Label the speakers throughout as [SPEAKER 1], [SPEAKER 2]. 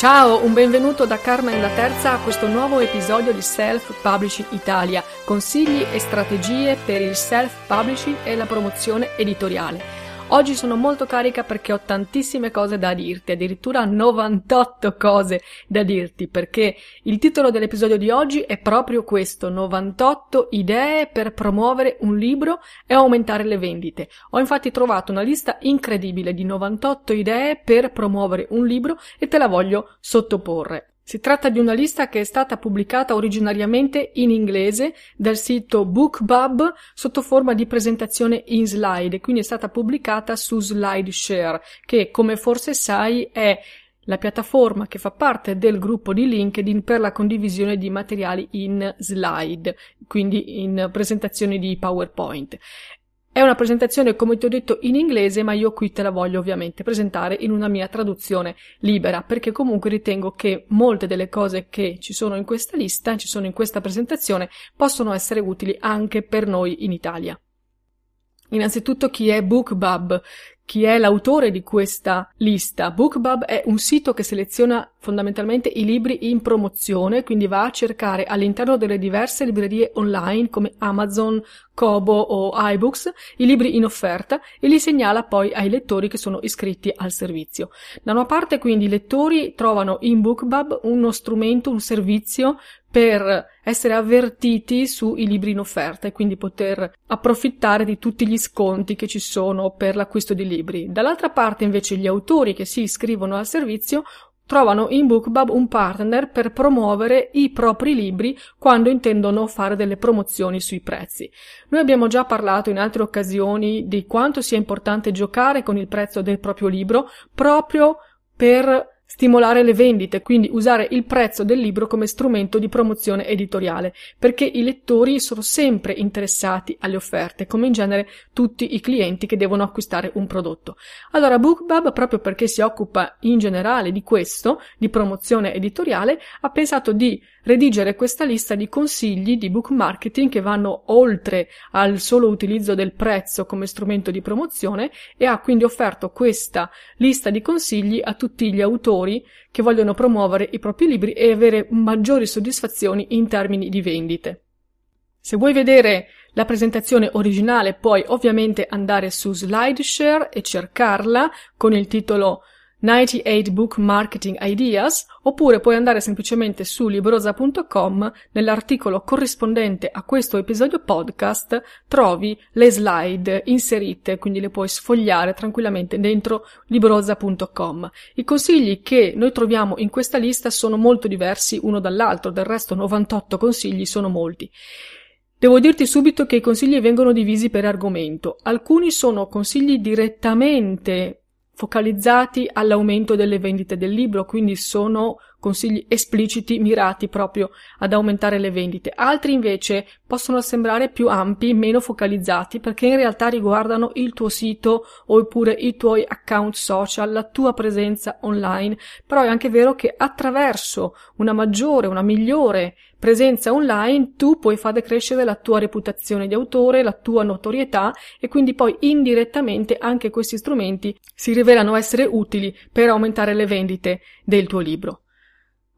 [SPEAKER 1] Ciao, un benvenuto da Carmen la Terza a questo nuovo episodio di Self Publishing Italia, consigli e strategie per il self publishing e la promozione editoriale. Oggi sono molto carica perché ho tantissime cose da dirti, addirittura 98 cose da dirti, perché il titolo dell'episodio di oggi è proprio questo, 98 idee per promuovere un libro e aumentare le vendite. Ho infatti trovato una lista incredibile di 98 idee per promuovere un libro e te la voglio sottoporre. Si tratta di una lista che è stata pubblicata originariamente in inglese dal sito BookBub sotto forma di presentazione in slide, quindi è stata pubblicata su SlideShare, che come forse sai è la piattaforma che fa parte del gruppo di LinkedIn per la condivisione di materiali in slide, quindi in presentazioni di PowerPoint. È una presentazione, come ti ho detto, in inglese, ma io qui te la voglio ovviamente presentare in una mia traduzione libera, perché comunque ritengo che molte delle cose che ci sono in questa lista, ci sono in questa presentazione, possono essere utili anche per noi in Italia. Innanzitutto chi è BookBub, chi è l'autore di questa lista. BookBub è un sito che seleziona fondamentalmente i libri in promozione, quindi va a cercare all'interno delle diverse librerie online come Amazon, Kobo o iBooks i libri in offerta e li segnala poi ai lettori che sono iscritti al servizio. Da una parte quindi i lettori trovano in BookBub uno strumento, un servizio per essere avvertiti sui libri in offerta e quindi poter approfittare di tutti gli sconti che ci sono per l'acquisto di libri. Dall'altra parte invece gli autori che si iscrivono al servizio trovano in BookBub un partner per promuovere i propri libri quando intendono fare delle promozioni sui prezzi. Noi abbiamo già parlato in altre occasioni di quanto sia importante giocare con il prezzo del proprio libro proprio per Stimolare le vendite, quindi usare il prezzo del libro come strumento di promozione editoriale, perché i lettori sono sempre interessati alle offerte, come in genere tutti i clienti che devono acquistare un prodotto. Allora BookBub, proprio perché si occupa in generale di questo, di promozione editoriale, ha pensato di redigere questa lista di consigli di book marketing che vanno oltre al solo utilizzo del prezzo come strumento di promozione e ha quindi offerto questa lista di consigli a tutti gli autori che vogliono promuovere i propri libri e avere maggiori soddisfazioni in termini di vendite. Se vuoi vedere la presentazione originale puoi ovviamente andare su SlideShare e cercarla con il titolo 98 Book Marketing Ideas, oppure puoi andare semplicemente su librosa.com, nell'articolo corrispondente a questo episodio podcast trovi le slide inserite, quindi le puoi sfogliare tranquillamente dentro librosa.com. I consigli che noi troviamo in questa lista sono molto diversi uno dall'altro, del resto 98 consigli sono molti. Devo dirti subito che i consigli vengono divisi per argomento. Alcuni sono consigli direttamente focalizzati all'aumento delle vendite del libro, quindi sono consigli espliciti mirati proprio ad aumentare le vendite. Altri invece possono sembrare più ampi, meno focalizzati, perché in realtà riguardano il tuo sito oppure i tuoi account social, la tua presenza online. Però è anche vero che attraverso una maggiore, una migliore presenza online tu puoi fare crescere la tua reputazione di autore, la tua notorietà e quindi poi indirettamente anche questi strumenti si rivelano essere utili per aumentare le vendite del tuo libro.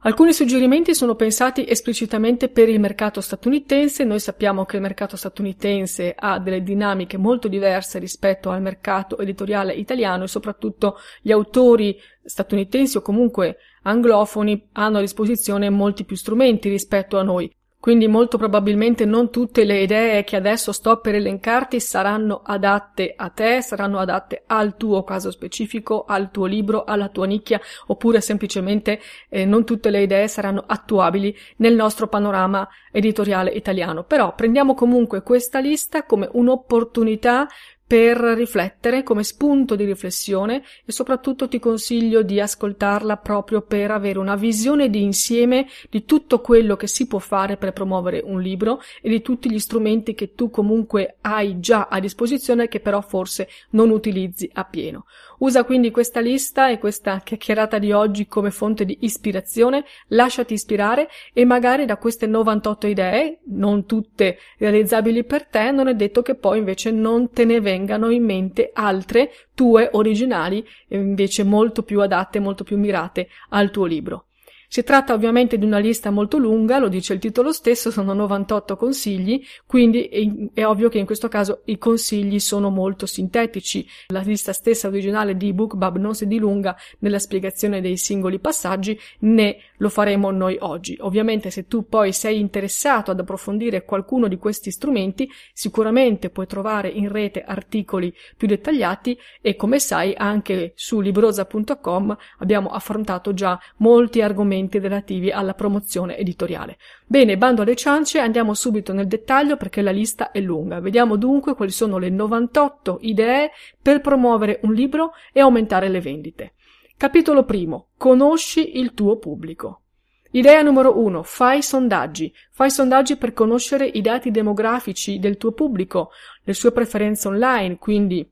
[SPEAKER 1] Alcuni suggerimenti sono pensati esplicitamente per il mercato statunitense. Noi sappiamo che il mercato statunitense ha delle dinamiche molto diverse rispetto al mercato editoriale italiano e soprattutto gli autori statunitensi o comunque anglofoni hanno a disposizione molti più strumenti rispetto a noi. Quindi molto probabilmente non tutte le idee che adesso sto per elencarti saranno adatte a te, saranno adatte al tuo caso specifico, al tuo libro, alla tua nicchia, oppure semplicemente eh, non tutte le idee saranno attuabili nel nostro panorama editoriale italiano. Però prendiamo comunque questa lista come un'opportunità per riflettere come spunto di riflessione e soprattutto ti consiglio di ascoltarla proprio per avere una visione di insieme di tutto quello che si può fare per promuovere un libro e di tutti gli strumenti che tu comunque hai già a disposizione che però forse non utilizzi appieno. Usa quindi questa lista e questa chiacchierata di oggi come fonte di ispirazione, lasciati ispirare e magari da queste 98 idee, non tutte realizzabili per te, non è detto che poi invece non te ne vengano in mente altre tue originali, invece molto più adatte, molto più mirate al tuo libro. Si tratta ovviamente di una lista molto lunga, lo dice il titolo stesso, sono 98 consigli, quindi è, è ovvio che in questo caso i consigli sono molto sintetici. La lista stessa originale di BookBub non si dilunga nella spiegazione dei singoli passaggi, né lo faremo noi oggi. Ovviamente se tu poi sei interessato ad approfondire qualcuno di questi strumenti, sicuramente puoi trovare in rete articoli più dettagliati e come sai anche su librosa.com abbiamo affrontato già molti argomenti argomenti relativi alla promozione editoriale. Bene, bando alle ciance, andiamo subito nel dettaglio perché la lista è lunga. Vediamo dunque quali sono le 98 idee per promuovere un libro e aumentare le vendite. Capitolo primo. Conosci il tuo pubblico. Idea numero 1. Fai sondaggi. Fai sondaggi per conoscere i dati demografici del tuo pubblico, le sue preferenze online, quindi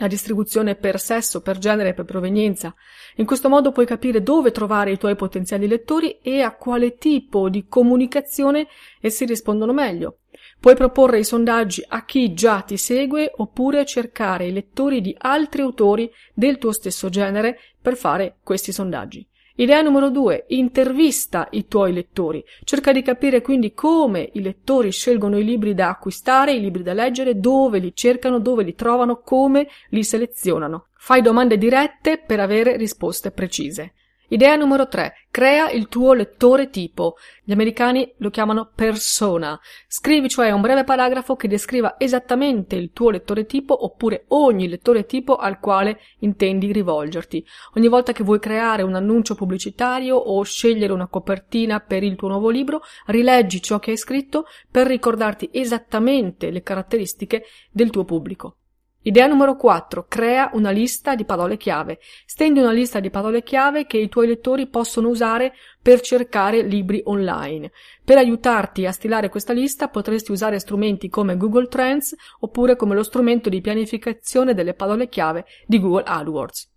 [SPEAKER 1] la distribuzione per sesso, per genere e per provenienza. In questo modo puoi capire dove trovare i tuoi potenziali lettori e a quale tipo di comunicazione essi rispondono meglio. Puoi proporre i sondaggi a chi già ti segue oppure cercare i lettori di altri autori del tuo stesso genere per fare questi sondaggi. Idea numero due, intervista i tuoi lettori. Cerca di capire quindi come i lettori scelgono i libri da acquistare, i libri da leggere, dove li cercano, dove li trovano, come li selezionano. Fai domande dirette per avere risposte precise. Idea numero 3. Crea il tuo lettore tipo. Gli americani lo chiamano persona. Scrivi cioè un breve paragrafo che descriva esattamente il tuo lettore tipo oppure ogni lettore tipo al quale intendi rivolgerti. Ogni volta che vuoi creare un annuncio pubblicitario o scegliere una copertina per il tuo nuovo libro, rileggi ciò che hai scritto per ricordarti esattamente le caratteristiche del tuo pubblico. Idea numero 4. Crea una lista di parole chiave. Stendi una lista di parole chiave che i tuoi lettori possono usare per cercare libri online. Per aiutarti a stilare questa lista potresti usare strumenti come Google Trends oppure come lo strumento di pianificazione delle parole chiave di Google AdWords.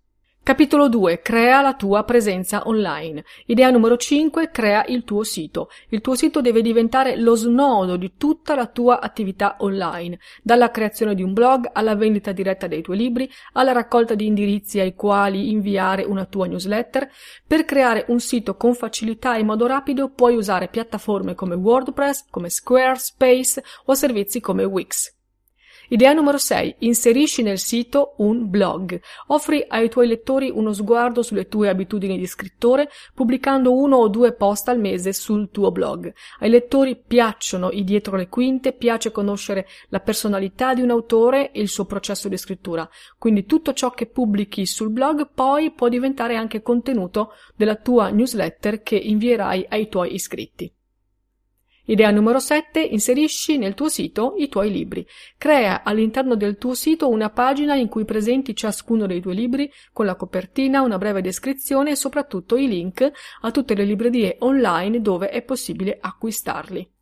[SPEAKER 1] Capitolo 2. Crea la tua presenza online. Idea numero 5. Crea il tuo sito. Il tuo sito deve diventare lo snodo di tutta la tua attività online, dalla creazione di un blog alla vendita diretta dei tuoi libri, alla raccolta di indirizzi ai quali inviare una tua newsletter. Per creare un sito con facilità e in modo rapido puoi usare piattaforme come WordPress, come Squarespace o servizi come Wix. Idea numero 6. Inserisci nel sito un blog. Offri ai tuoi lettori uno sguardo sulle tue abitudini di scrittore pubblicando uno o due post al mese sul tuo blog. Ai lettori piacciono i dietro le quinte, piace conoscere la personalità di un autore e il suo processo di scrittura. Quindi tutto ciò che pubblichi sul blog poi può diventare anche contenuto della tua newsletter che invierai ai tuoi iscritti. Idea numero 7. Inserisci nel tuo sito i tuoi libri. Crea all'interno del tuo sito una pagina in cui presenti ciascuno dei tuoi libri con la copertina, una breve descrizione e soprattutto i link a tutte le librerie online dove è possibile acquistarli.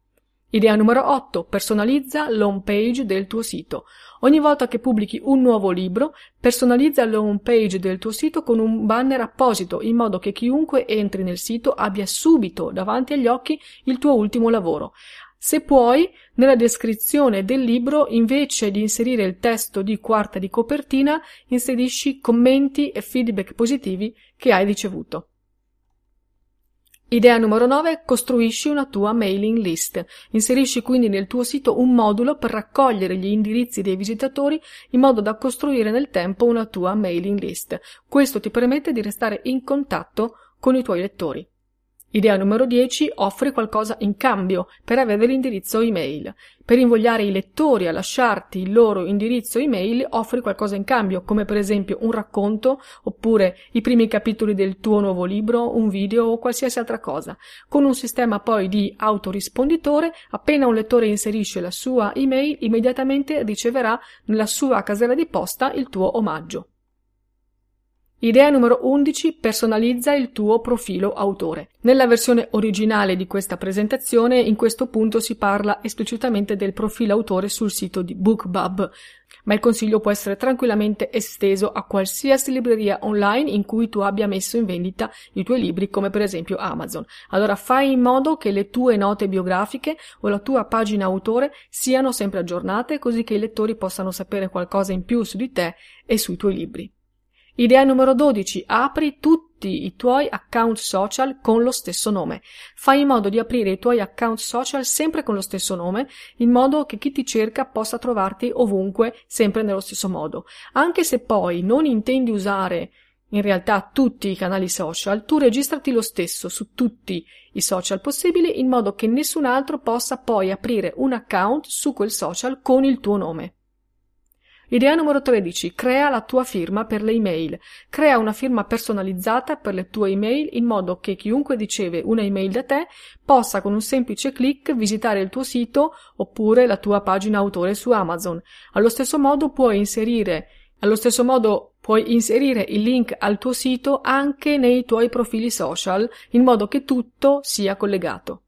[SPEAKER 1] Idea numero 8. Personalizza l'home page del tuo sito. Ogni volta che pubblichi un nuovo libro, personalizza l'home page del tuo sito con un banner apposito, in modo che chiunque entri nel sito abbia subito davanti agli occhi il tuo ultimo lavoro. Se puoi, nella descrizione del libro, invece di inserire il testo di quarta di copertina, inserisci commenti e feedback positivi che hai ricevuto. Idea numero 9. Costruisci una tua mailing list. Inserisci quindi nel tuo sito un modulo per raccogliere gli indirizzi dei visitatori in modo da costruire nel tempo una tua mailing list. Questo ti permette di restare in contatto con i tuoi lettori. Idea numero 10. Offri qualcosa in cambio per avere l'indirizzo email. Per invogliare i lettori a lasciarti il loro indirizzo email, offri qualcosa in cambio, come per esempio un racconto, oppure i primi capitoli del tuo nuovo libro, un video o qualsiasi altra cosa. Con un sistema poi di autorisponditore, appena un lettore inserisce la sua email, immediatamente riceverà nella sua casella di posta il tuo omaggio. Idea numero 11. Personalizza il tuo profilo autore. Nella versione originale di questa presentazione, in questo punto si parla esplicitamente del profilo autore sul sito di BookBub, ma il consiglio può essere tranquillamente esteso a qualsiasi libreria online in cui tu abbia messo in vendita i tuoi libri, come per esempio Amazon. Allora fai in modo che le tue note biografiche o la tua pagina autore siano sempre aggiornate, così che i lettori possano sapere qualcosa in più su di te e sui tuoi libri. Idea numero 12. Apri tutti i tuoi account social con lo stesso nome. Fai in modo di aprire i tuoi account social sempre con lo stesso nome, in modo che chi ti cerca possa trovarti ovunque, sempre nello stesso modo. Anche se poi non intendi usare in realtà tutti i canali social, tu registrati lo stesso su tutti i social possibili in modo che nessun altro possa poi aprire un account su quel social con il tuo nome. Idea numero 13. Crea la tua firma per le email. Crea una firma personalizzata per le tue email in modo che chiunque riceve una email da te possa con un semplice clic visitare il tuo sito oppure la tua pagina autore su Amazon. Allo stesso modo puoi inserire allo stesso modo puoi inserire il link al tuo sito anche nei tuoi profili social in modo che tutto sia collegato.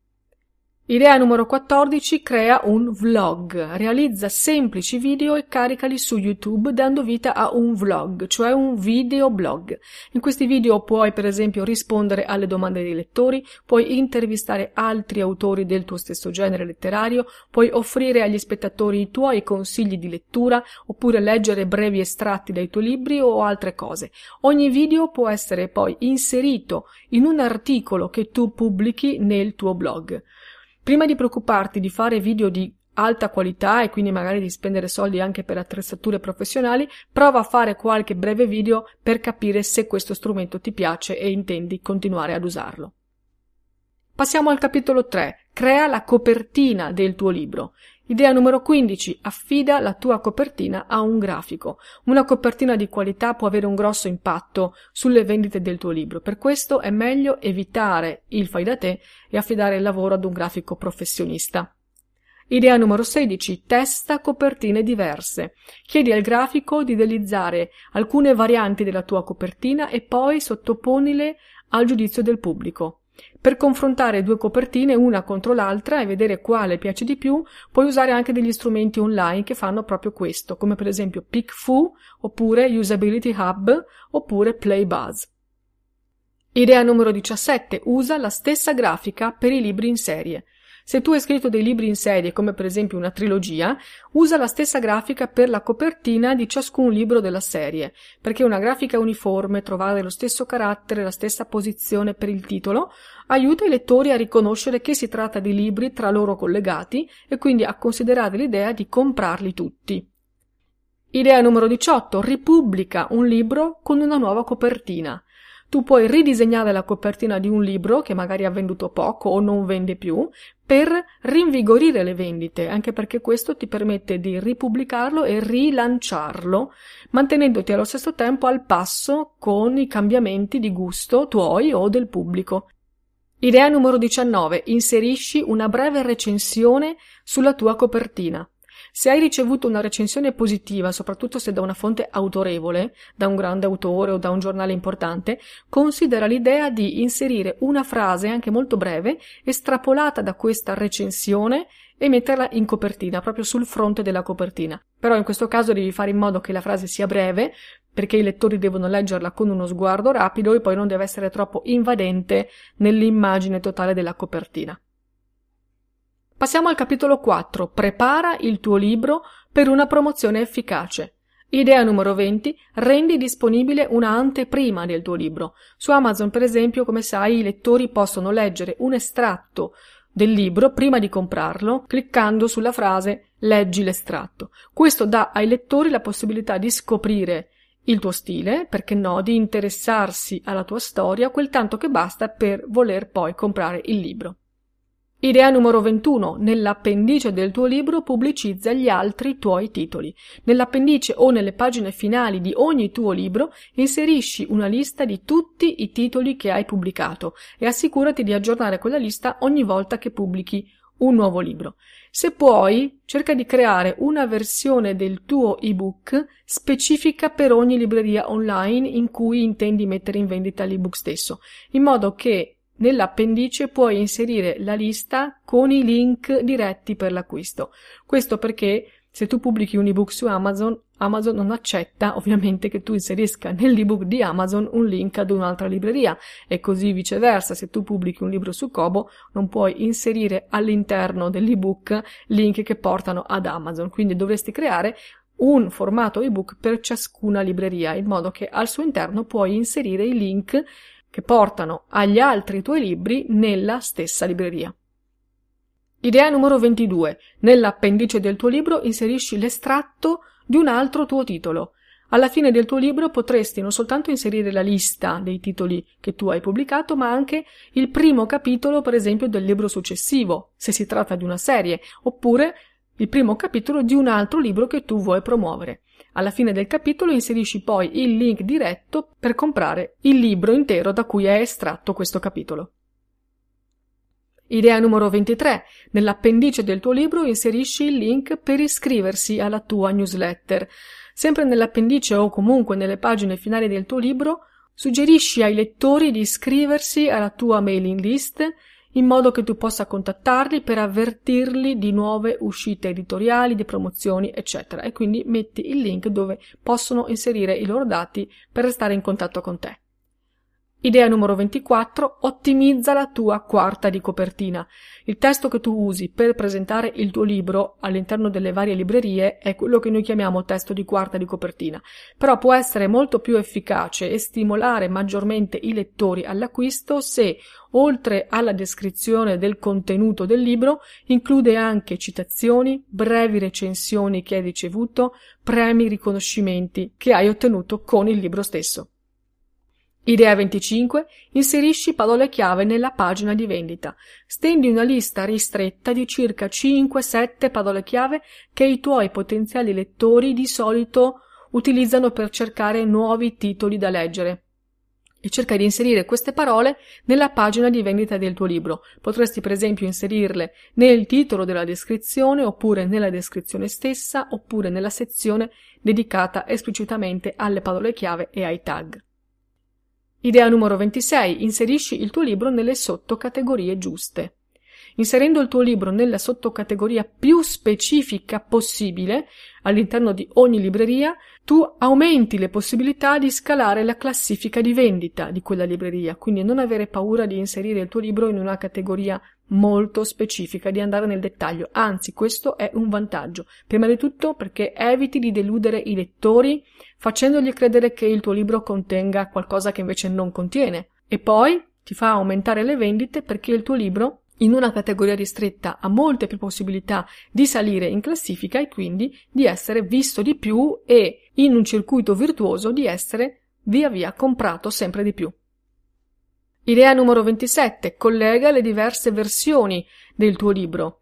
[SPEAKER 1] Idea numero 14. Crea un vlog. Realizza semplici video e caricali su YouTube dando vita a un vlog, cioè un video blog. In questi video puoi per esempio rispondere alle domande dei lettori, puoi intervistare altri autori del tuo stesso genere letterario, puoi offrire agli spettatori i tuoi consigli di lettura oppure leggere brevi estratti dai tuoi libri o altre cose. Ogni video può essere poi inserito in un articolo che tu pubblichi nel tuo blog. Prima di preoccuparti di fare video di alta qualità e quindi magari di spendere soldi anche per attrezzature professionali, prova a fare qualche breve video per capire se questo strumento ti piace e intendi continuare ad usarlo. Passiamo al capitolo 3. Crea la copertina del tuo libro. Idea numero 15. Affida la tua copertina a un grafico. Una copertina di qualità può avere un grosso impatto sulle vendite del tuo libro. Per questo è meglio evitare il fai da te e affidare il lavoro ad un grafico professionista. Idea numero 16. Testa copertine diverse. Chiedi al grafico di idealizzare alcune varianti della tua copertina e poi sottoponile al giudizio del pubblico. Per confrontare due copertine una contro l'altra e vedere quale piace di più, puoi usare anche degli strumenti online che fanno proprio questo, come per esempio PickFu, oppure Usability Hub, oppure PlayBuzz. Idea numero 17. Usa la stessa grafica per i libri in serie. Se tu hai scritto dei libri in serie, come per esempio una trilogia, usa la stessa grafica per la copertina di ciascun libro della serie, perché una grafica uniforme, trovare lo stesso carattere, la stessa posizione per il titolo, aiuta i lettori a riconoscere che si tratta di libri tra loro collegati e quindi a considerare l'idea di comprarli tutti. Idea numero 18. Ripubblica un libro con una nuova copertina. Tu puoi ridisegnare la copertina di un libro che magari ha venduto poco o non vende più per rinvigorire le vendite, anche perché questo ti permette di ripubblicarlo e rilanciarlo, mantenendoti allo stesso tempo al passo con i cambiamenti di gusto tuoi o del pubblico. Idea numero 19. Inserisci una breve recensione sulla tua copertina. Se hai ricevuto una recensione positiva, soprattutto se da una fonte autorevole, da un grande autore o da un giornale importante, considera l'idea di inserire una frase anche molto breve, estrapolata da questa recensione e metterla in copertina, proprio sul fronte della copertina. Però in questo caso devi fare in modo che la frase sia breve, perché i lettori devono leggerla con uno sguardo rapido e poi non deve essere troppo invadente nell'immagine totale della copertina. Passiamo al capitolo 4. Prepara il tuo libro per una promozione efficace. Idea numero 20. Rendi disponibile una anteprima del tuo libro. Su Amazon, per esempio, come sai, i lettori possono leggere un estratto del libro prima di comprarlo, cliccando sulla frase leggi l'estratto. Questo dà ai lettori la possibilità di scoprire il tuo stile, perché no, di interessarsi alla tua storia quel tanto che basta per voler poi comprare il libro. Idea numero 21. Nell'appendice del tuo libro pubblicizza gli altri tuoi titoli. Nell'appendice o nelle pagine finali di ogni tuo libro inserisci una lista di tutti i titoli che hai pubblicato e assicurati di aggiornare quella lista ogni volta che pubblichi un nuovo libro. Se puoi, cerca di creare una versione del tuo ebook specifica per ogni libreria online in cui intendi mettere in vendita l'ebook stesso, in modo che Nell'appendice puoi inserire la lista con i link diretti per l'acquisto. Questo perché se tu pubblichi un ebook su Amazon, Amazon non accetta ovviamente che tu inserisca nell'ebook di Amazon un link ad un'altra libreria e così viceversa. Se tu pubblichi un libro su Kobo, non puoi inserire all'interno dell'ebook link che portano ad Amazon. Quindi dovresti creare un formato ebook per ciascuna libreria, in modo che al suo interno puoi inserire i link che portano agli altri tuoi libri nella stessa libreria. Idea numero 22. Nell'appendice del tuo libro inserisci l'estratto di un altro tuo titolo. Alla fine del tuo libro potresti non soltanto inserire la lista dei titoli che tu hai pubblicato, ma anche il primo capitolo, per esempio, del libro successivo, se si tratta di una serie, oppure il primo capitolo di un altro libro che tu vuoi promuovere. Alla fine del capitolo inserisci poi il link diretto per comprare il libro intero da cui è estratto questo capitolo. Idea numero 23. Nell'appendice del tuo libro inserisci il link per iscriversi alla tua newsletter. Sempre nell'appendice o comunque nelle pagine finali del tuo libro, suggerisci ai lettori di iscriversi alla tua mailing list in modo che tu possa contattarli per avvertirli di nuove uscite editoriali, di promozioni, eccetera. E quindi metti il link dove possono inserire i loro dati per restare in contatto con te. Idea numero 24. Ottimizza la tua quarta di copertina. Il testo che tu usi per presentare il tuo libro all'interno delle varie librerie è quello che noi chiamiamo testo di quarta di copertina, però può essere molto più efficace e stimolare maggiormente i lettori all'acquisto se, oltre alla descrizione del contenuto del libro, include anche citazioni, brevi recensioni che hai ricevuto, premi, riconoscimenti che hai ottenuto con il libro stesso. Idea 25. Inserisci parole chiave nella pagina di vendita. Stendi una lista ristretta di circa 5-7 parole chiave che i tuoi potenziali lettori di solito utilizzano per cercare nuovi titoli da leggere. E cerca di inserire queste parole nella pagina di vendita del tuo libro. Potresti per esempio inserirle nel titolo della descrizione oppure nella descrizione stessa oppure nella sezione dedicata esplicitamente alle parole chiave e ai tag. Idea numero 26. Inserisci il tuo libro nelle sottocategorie giuste. Inserendo il tuo libro nella sottocategoria più specifica possibile all'interno di ogni libreria, tu aumenti le possibilità di scalare la classifica di vendita di quella libreria, quindi non avere paura di inserire il tuo libro in una categoria molto specifica, di andare nel dettaglio, anzi questo è un vantaggio, prima di tutto perché eviti di deludere i lettori facendogli credere che il tuo libro contenga qualcosa che invece non contiene, e poi ti fa aumentare le vendite perché il tuo libro in una categoria ristretta ha molte più possibilità di salire in classifica e quindi di essere visto di più e in un circuito virtuoso di essere via via comprato sempre di più. Idea numero 27. Collega le diverse versioni del tuo libro.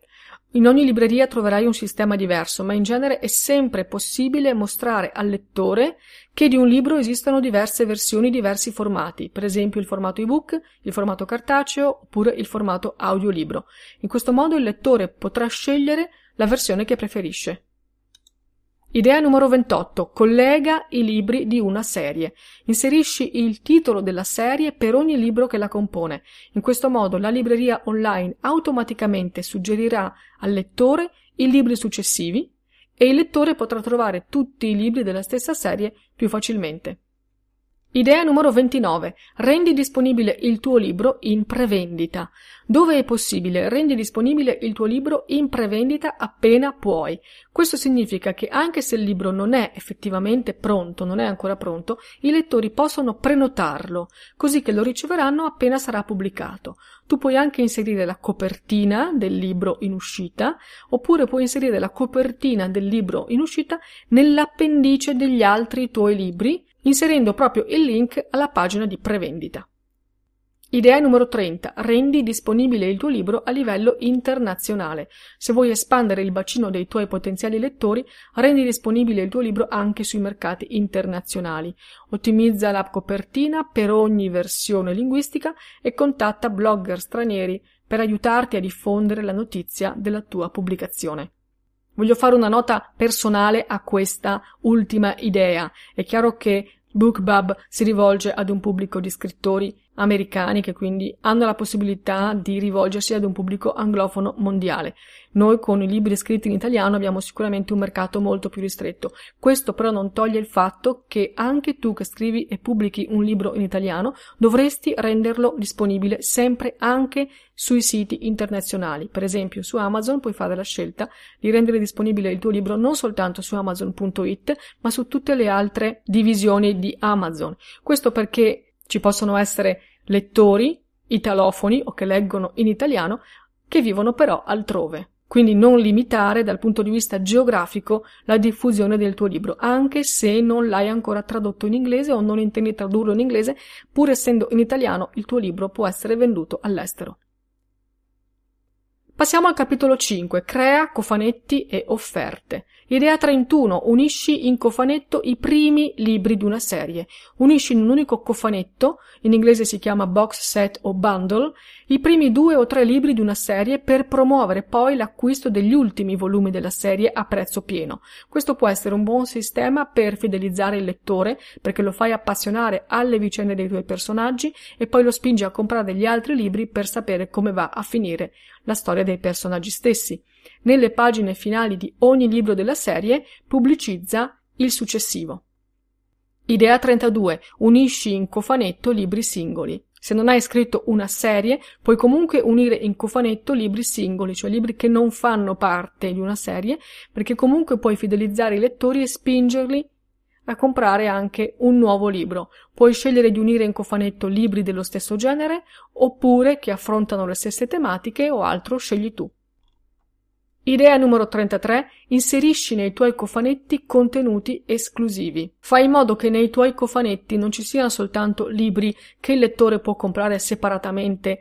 [SPEAKER 1] In ogni libreria troverai un sistema diverso, ma in genere è sempre possibile mostrare al lettore che di un libro esistono diverse versioni, diversi formati, per esempio il formato ebook, il formato cartaceo oppure il formato audiolibro. In questo modo il lettore potrà scegliere la versione che preferisce. Idea numero 28. Collega i libri di una serie. Inserisci il titolo della serie per ogni libro che la compone. In questo modo la libreria online automaticamente suggerirà al lettore i libri successivi e il lettore potrà trovare tutti i libri della stessa serie più facilmente. Idea numero 29. Rendi disponibile il tuo libro in prevendita. Dove è possibile, rendi disponibile il tuo libro in prevendita appena puoi. Questo significa che anche se il libro non è effettivamente pronto, non è ancora pronto, i lettori possono prenotarlo, così che lo riceveranno appena sarà pubblicato. Tu puoi anche inserire la copertina del libro in uscita, oppure puoi inserire la copertina del libro in uscita nell'appendice degli altri tuoi libri, inserendo proprio il link alla pagina di prevendita. Idea numero 30. Rendi disponibile il tuo libro a livello internazionale. Se vuoi espandere il bacino dei tuoi potenziali lettori, rendi disponibile il tuo libro anche sui mercati internazionali. Ottimizza la copertina per ogni versione linguistica e contatta blogger stranieri per aiutarti a diffondere la notizia della tua pubblicazione. Voglio fare una nota personale a questa ultima idea. È chiaro che BookBub si rivolge ad un pubblico di scrittori americani che quindi hanno la possibilità di rivolgersi ad un pubblico anglofono mondiale. Noi con i libri scritti in italiano abbiamo sicuramente un mercato molto più ristretto. Questo però non toglie il fatto che anche tu che scrivi e pubblichi un libro in italiano dovresti renderlo disponibile sempre anche sui siti internazionali. Per esempio su Amazon puoi fare la scelta di rendere disponibile il tuo libro non soltanto su amazon.it ma su tutte le altre divisioni di Amazon. Questo perché ci possono essere lettori italofoni o che leggono in italiano che vivono però altrove. Quindi non limitare dal punto di vista geografico la diffusione del tuo libro, anche se non l'hai ancora tradotto in inglese o non intendi tradurlo in inglese, pur essendo in italiano il tuo libro può essere venduto all'estero. Passiamo al capitolo 5. Crea cofanetti e offerte. Idea 31. Unisci in cofanetto i primi libri di una serie. Unisci in un unico cofanetto, in inglese si chiama box set o bundle, i primi due o tre libri di una serie per promuovere poi l'acquisto degli ultimi volumi della serie a prezzo pieno. Questo può essere un buon sistema per fidelizzare il lettore, perché lo fai appassionare alle vicende dei tuoi personaggi e poi lo spingi a comprare gli altri libri per sapere come va a finire la storia dei personaggi stessi. Nelle pagine finali di ogni libro della serie pubblicizza il successivo. Idea 32. Unisci in cofanetto libri singoli. Se non hai scritto una serie, puoi comunque unire in cofanetto libri singoli, cioè libri che non fanno parte di una serie, perché comunque puoi fidelizzare i lettori e spingerli a comprare anche un nuovo libro. Puoi scegliere di unire in cofanetto libri dello stesso genere oppure che affrontano le stesse tematiche o altro scegli tu. Idea numero 33. Inserisci nei tuoi cofanetti contenuti esclusivi. Fai in modo che nei tuoi cofanetti non ci siano soltanto libri che il lettore può comprare separatamente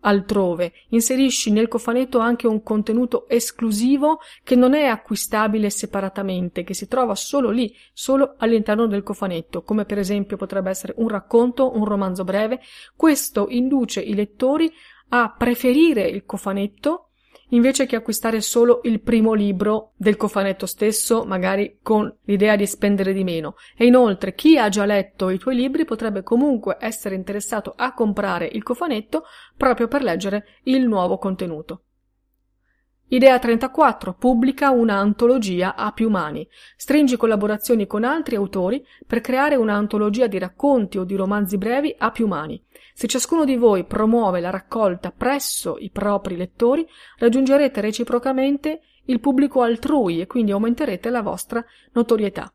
[SPEAKER 1] altrove. Inserisci nel cofanetto anche un contenuto esclusivo che non è acquistabile separatamente, che si trova solo lì, solo all'interno del cofanetto, come per esempio potrebbe essere un racconto, un romanzo breve. Questo induce i lettori a preferire il cofanetto invece che acquistare solo il primo libro del cofanetto stesso, magari con l'idea di spendere di meno. E inoltre chi ha già letto i tuoi libri potrebbe comunque essere interessato a comprare il cofanetto proprio per leggere il nuovo contenuto. Idea 34. Pubblica un'antologia a più mani. Stringi collaborazioni con altri autori per creare un'antologia di racconti o di romanzi brevi a più mani. Se ciascuno di voi promuove la raccolta presso i propri lettori, raggiungerete reciprocamente il pubblico altrui e quindi aumenterete la vostra notorietà.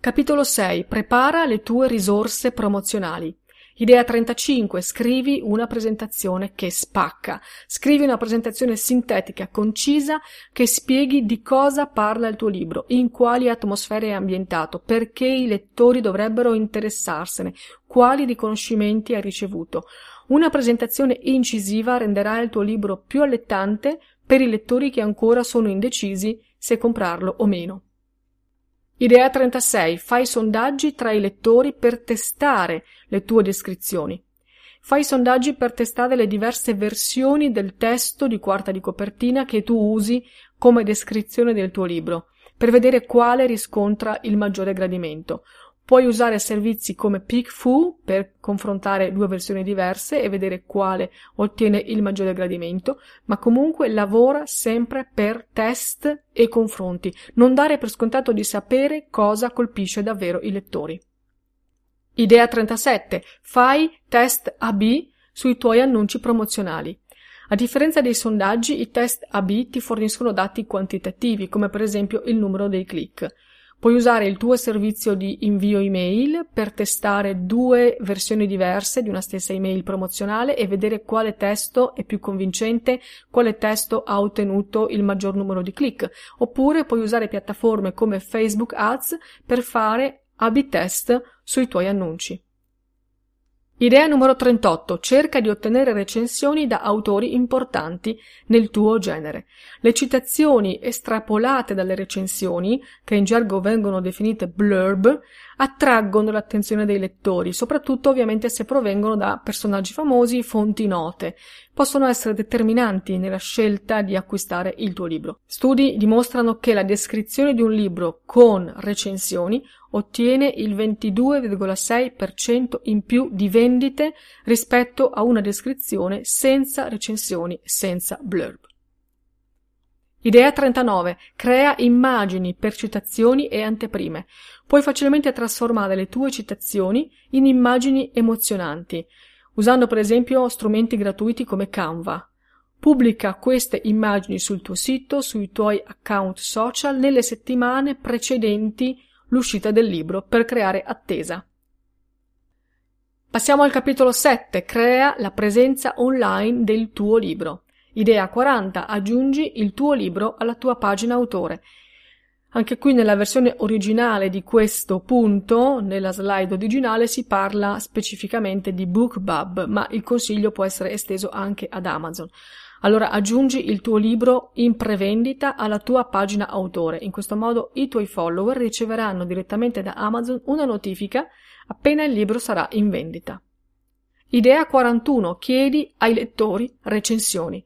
[SPEAKER 1] Capitolo 6. Prepara le tue risorse promozionali. Idea 35. Scrivi una presentazione che spacca. Scrivi una presentazione sintetica, concisa, che spieghi di cosa parla il tuo libro, in quali atmosfere è ambientato, perché i lettori dovrebbero interessarsene, quali riconoscimenti hai ricevuto. Una presentazione incisiva renderà il tuo libro più allettante per i lettori che ancora sono indecisi se comprarlo o meno. Idea 36. Fai sondaggi tra i lettori per testare le tue descrizioni. Fai sondaggi per testare le diverse versioni del testo di quarta di copertina che tu usi come descrizione del tuo libro, per vedere quale riscontra il maggiore gradimento. Puoi usare servizi come PickFu per confrontare due versioni diverse e vedere quale ottiene il maggiore gradimento, ma comunque lavora sempre per test e confronti. Non dare per scontato di sapere cosa colpisce davvero i lettori. Idea 37. Fai test AB sui tuoi annunci promozionali. A differenza dei sondaggi, i test AB ti forniscono dati quantitativi, come per esempio il numero dei click. Puoi usare il tuo servizio di invio email per testare due versioni diverse di una stessa email promozionale e vedere quale testo è più convincente, quale testo ha ottenuto il maggior numero di click. Oppure puoi usare piattaforme come Facebook Ads per fare A-B test sui tuoi annunci. Idea numero 38. Cerca di ottenere recensioni da autori importanti nel tuo genere. Le citazioni estrapolate dalle recensioni, che in gergo vengono definite blurb, attraggono l'attenzione dei lettori, soprattutto ovviamente se provengono da personaggi famosi, fonti note. Possono essere determinanti nella scelta di acquistare il tuo libro. Studi dimostrano che la descrizione di un libro con recensioni ottiene il 22,6% in più di vendite rispetto a una descrizione senza recensioni, senza blurb. Idea 39. Crea immagini per citazioni e anteprime. Puoi facilmente trasformare le tue citazioni in immagini emozionanti, usando per esempio strumenti gratuiti come Canva. Pubblica queste immagini sul tuo sito, sui tuoi account social nelle settimane precedenti l'uscita del libro per creare attesa. Passiamo al capitolo 7. Crea la presenza online del tuo libro. Idea 40. Aggiungi il tuo libro alla tua pagina autore. Anche qui nella versione originale di questo punto, nella slide originale, si parla specificamente di BookBub, ma il consiglio può essere esteso anche ad Amazon. Allora aggiungi il tuo libro in prevendita alla tua pagina autore. In questo modo i tuoi follower riceveranno direttamente da Amazon una notifica appena il libro sarà in vendita. Idea 41. Chiedi ai lettori recensioni.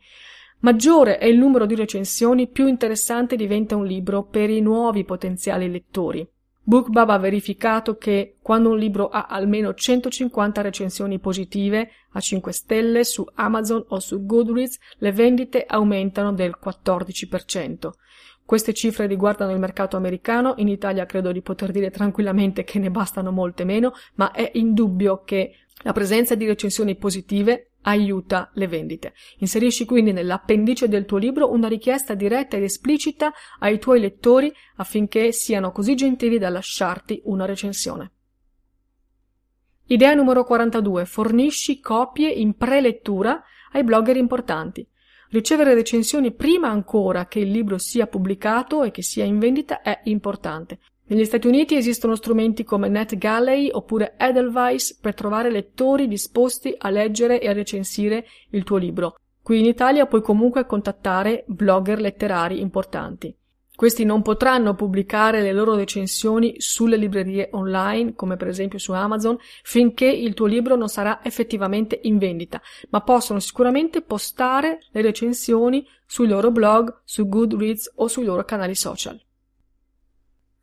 [SPEAKER 1] Maggiore è il numero di recensioni, più interessante diventa un libro per i nuovi potenziali lettori. BookBub ha verificato che quando un libro ha almeno 150 recensioni positive a 5 stelle su Amazon o su Goodreads, le vendite aumentano del 14%. Queste cifre riguardano il mercato americano, in Italia credo di poter dire tranquillamente che ne bastano molte meno, ma è indubbio che la presenza di recensioni positive aiuta le vendite. Inserisci quindi nell'appendice del tuo libro una richiesta diretta ed esplicita ai tuoi lettori affinché siano così gentili da lasciarti una recensione. Idea numero 42. Fornisci copie in prelettura ai blogger importanti. Ricevere recensioni prima ancora che il libro sia pubblicato e che sia in vendita è importante. Negli Stati Uniti esistono strumenti come NetGalley oppure Edelweiss per trovare lettori disposti a leggere e a recensire il tuo libro. Qui in Italia puoi comunque contattare blogger letterari importanti. Questi non potranno pubblicare le loro recensioni sulle librerie online, come per esempio su Amazon, finché il tuo libro non sarà effettivamente in vendita, ma possono sicuramente postare le recensioni sui loro blog, su Goodreads o sui loro canali social.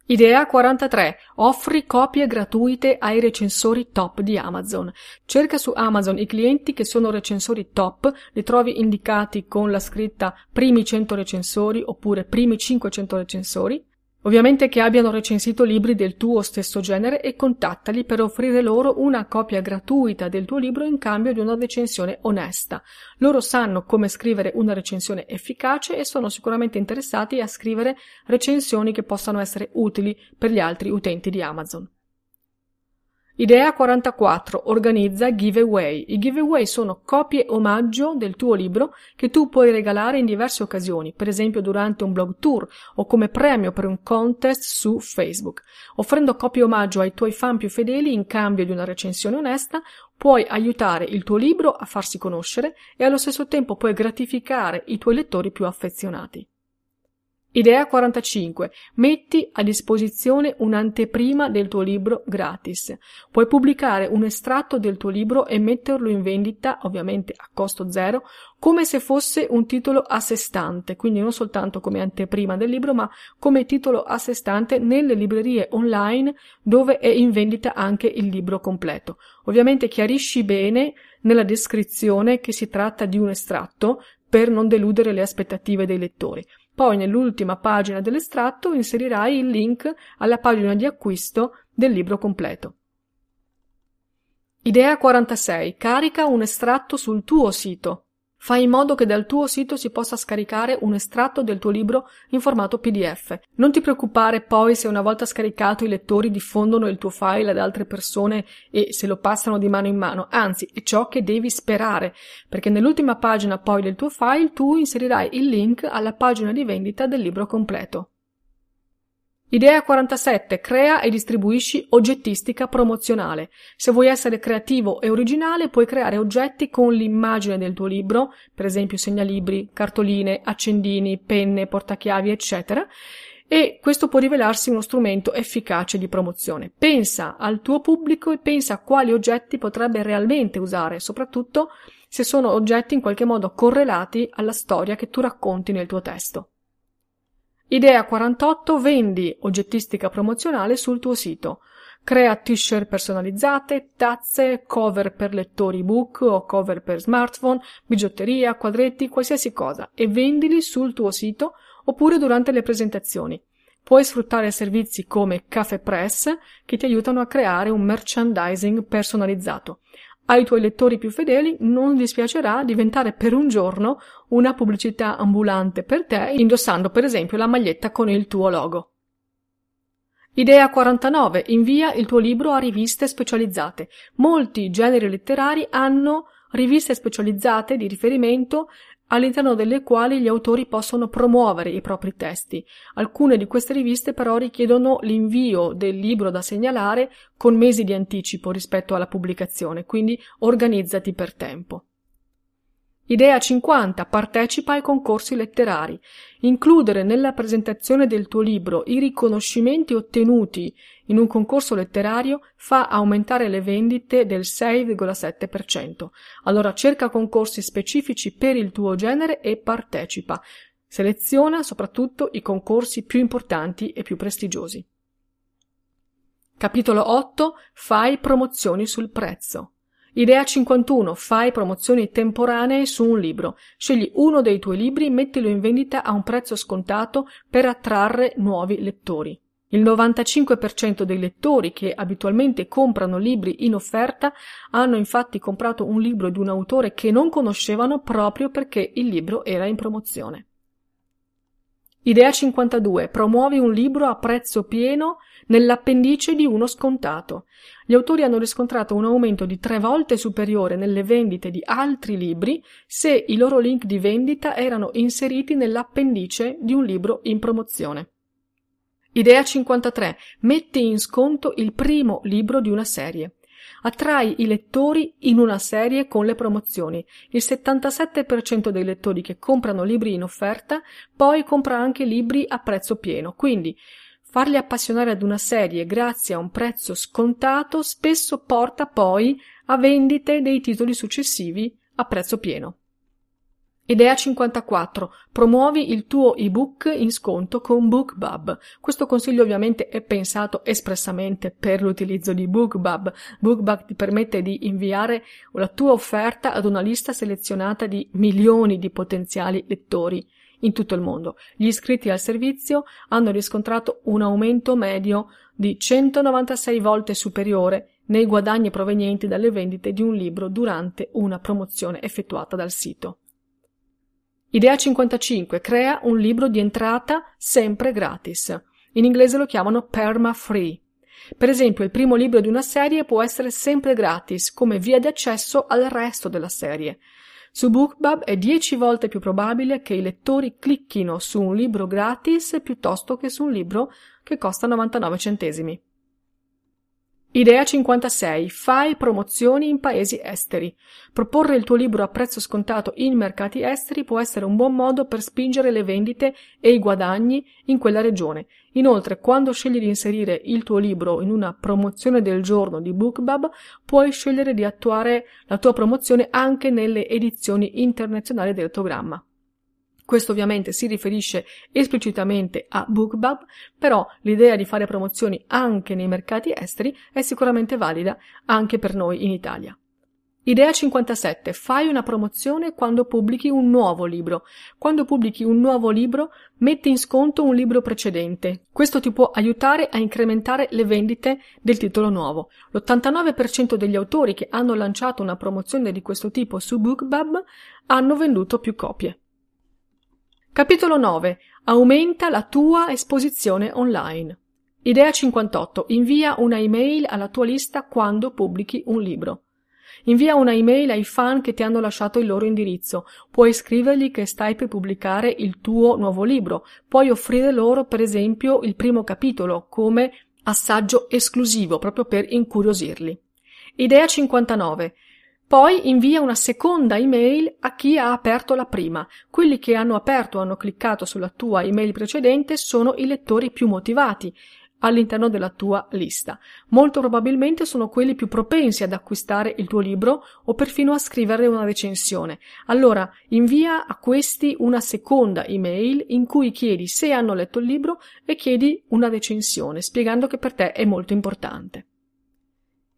[SPEAKER 1] Idea 43. Offri copie gratuite ai recensori top di Amazon. Cerca su Amazon i clienti che sono recensori top, li trovi indicati con la scritta primi 100 recensori oppure primi 500 recensori Ovviamente che abbiano recensito libri del tuo stesso genere e contattali per offrire loro una copia gratuita del tuo libro in cambio di una recensione onesta. Loro sanno come scrivere una recensione efficace e sono sicuramente interessati a scrivere recensioni che possano essere utili per gli altri utenti di Amazon. Idea 44. Organizza giveaway. I giveaway sono copie omaggio del tuo libro che tu puoi regalare in diverse occasioni, per esempio durante un blog tour o come premio per un contest su Facebook. Offrendo copie omaggio ai tuoi fan più fedeli in cambio di una recensione onesta, puoi aiutare il tuo libro a farsi conoscere e allo stesso tempo puoi gratificare i tuoi lettori più affezionati. Idea 45. Metti a disposizione un'anteprima del tuo libro gratis. Puoi pubblicare un estratto del tuo libro e metterlo in vendita, ovviamente a costo zero, come se fosse un titolo a sé stante, quindi non soltanto come anteprima del libro, ma come titolo a sé stante nelle librerie online dove è in vendita anche il libro completo. Ovviamente chiarisci bene nella descrizione che si tratta di un estratto per non deludere le aspettative dei lettori. Poi nell'ultima pagina dell'estratto inserirai il link alla pagina di acquisto del libro completo. Idea 46. Carica un estratto sul tuo sito. Fai in modo che dal tuo sito si possa scaricare un estratto del tuo libro in formato PDF. Non ti preoccupare poi se una volta scaricato i lettori diffondono il tuo file ad altre persone e se lo passano di mano in mano, anzi è ciò che devi sperare, perché nell'ultima pagina poi del tuo file tu inserirai il link alla pagina di vendita del libro completo. Idea 47. Crea e distribuisci oggettistica promozionale. Se vuoi essere creativo e originale, puoi creare oggetti con l'immagine del tuo libro, per esempio segnalibri, cartoline, accendini, penne, portachiavi, eccetera, e questo può rivelarsi uno strumento efficace di promozione. Pensa al tuo pubblico e pensa a quali oggetti potrebbe realmente usare, soprattutto se sono oggetti in qualche modo correlati alla storia che tu racconti nel tuo testo. Idea 48 vendi oggettistica promozionale sul tuo sito. Crea t-shirt personalizzate, tazze, cover per lettori ebook o cover per smartphone, bigiotteria, quadretti, qualsiasi cosa e vendili sul tuo sito oppure durante le presentazioni. Puoi sfruttare servizi come Cafe Press che ti aiutano a creare un merchandising personalizzato. Ai tuoi lettori più fedeli non dispiacerà diventare per un giorno una pubblicità ambulante per te, indossando per esempio la maglietta con il tuo logo. Idea 49. Invia il tuo libro a riviste specializzate. Molti generi letterari hanno riviste specializzate di riferimento all'interno delle quali gli autori possono promuovere i propri testi. Alcune di queste riviste però richiedono l'invio del libro da segnalare con mesi di anticipo rispetto alla pubblicazione, quindi organizzati per tempo. Idea 50. Partecipa ai concorsi letterari. Includere nella presentazione del tuo libro i riconoscimenti ottenuti in un concorso letterario fa aumentare le vendite del 6,7%. Allora cerca concorsi specifici per il tuo genere e partecipa. Seleziona soprattutto i concorsi più importanti e più prestigiosi. Capitolo 8. Fai promozioni sul prezzo. Idea 51. Fai promozioni temporanee su un libro. Scegli uno dei tuoi libri, mettilo in vendita a un prezzo scontato per attrarre nuovi lettori. Il 95% dei lettori che abitualmente comprano libri in offerta hanno infatti comprato un libro di un autore che non conoscevano proprio perché il libro era in promozione. Idea 52. Promuovi un libro a prezzo pieno nell'appendice di uno scontato. Gli autori hanno riscontrato un aumento di tre volte superiore nelle vendite di altri libri se i loro link di vendita erano inseriti nell'appendice di un libro in promozione. Idea 53. Metti in sconto il primo libro di una serie. Attrai i lettori in una serie con le promozioni. Il 77% dei lettori che comprano libri in offerta poi compra anche libri a prezzo pieno. Quindi farli appassionare ad una serie grazie a un prezzo scontato spesso porta poi a vendite dei titoli successivi a prezzo pieno. Idea 54. Promuovi il tuo ebook in sconto con BookBub. Questo consiglio ovviamente è pensato espressamente per l'utilizzo di BookBub. BookBub ti permette di inviare la tua offerta ad una lista selezionata di milioni di potenziali lettori in tutto il mondo. Gli iscritti al servizio hanno riscontrato un aumento medio di 196 volte superiore nei guadagni provenienti dalle vendite di un libro durante una promozione effettuata dal sito. Idea 55. Crea un libro di entrata sempre gratis. In inglese lo chiamano perma free. Per esempio, il primo libro di una serie può essere sempre gratis come via di accesso al resto della serie. Su BookBub è 10 volte più probabile che i lettori clicchino su un libro gratis piuttosto che su un libro che costa 99 centesimi. Idea 56. Fai promozioni in paesi esteri. Proporre il tuo libro a prezzo scontato in mercati esteri può essere un buon modo per spingere le vendite e i guadagni in quella regione. Inoltre, quando scegli di inserire il tuo libro in una promozione del giorno di BookBub, puoi scegliere di attuare la tua promozione anche nelle edizioni internazionali del programma. Questo ovviamente si riferisce esplicitamente a BookBub, però l'idea di fare promozioni anche nei mercati esteri è sicuramente valida anche per noi in Italia. Idea 57. Fai una promozione quando pubblichi un nuovo libro. Quando pubblichi un nuovo libro, metti in sconto un libro precedente. Questo ti può aiutare a incrementare le vendite del titolo nuovo. L'89% degli autori che hanno lanciato una promozione di questo tipo su BookBub hanno venduto più copie. Capitolo 9. Aumenta la tua esposizione online. Idea 58. Invia una email alla tua lista quando pubblichi un libro. Invia una email ai fan che ti hanno lasciato il loro indirizzo. Puoi scrivergli che stai per pubblicare il tuo nuovo libro. Puoi offrire loro, per esempio, il primo capitolo come assaggio esclusivo, proprio per incuriosirli. Idea 59. Poi invia una seconda email a chi ha aperto la prima. Quelli che hanno aperto o hanno cliccato sulla tua email precedente sono i lettori più motivati all'interno della tua lista. Molto probabilmente sono quelli più propensi ad acquistare il tuo libro o perfino a scrivere una recensione. Allora invia a questi una seconda email in cui chiedi se hanno letto il libro e chiedi una recensione, spiegando che per te è molto importante.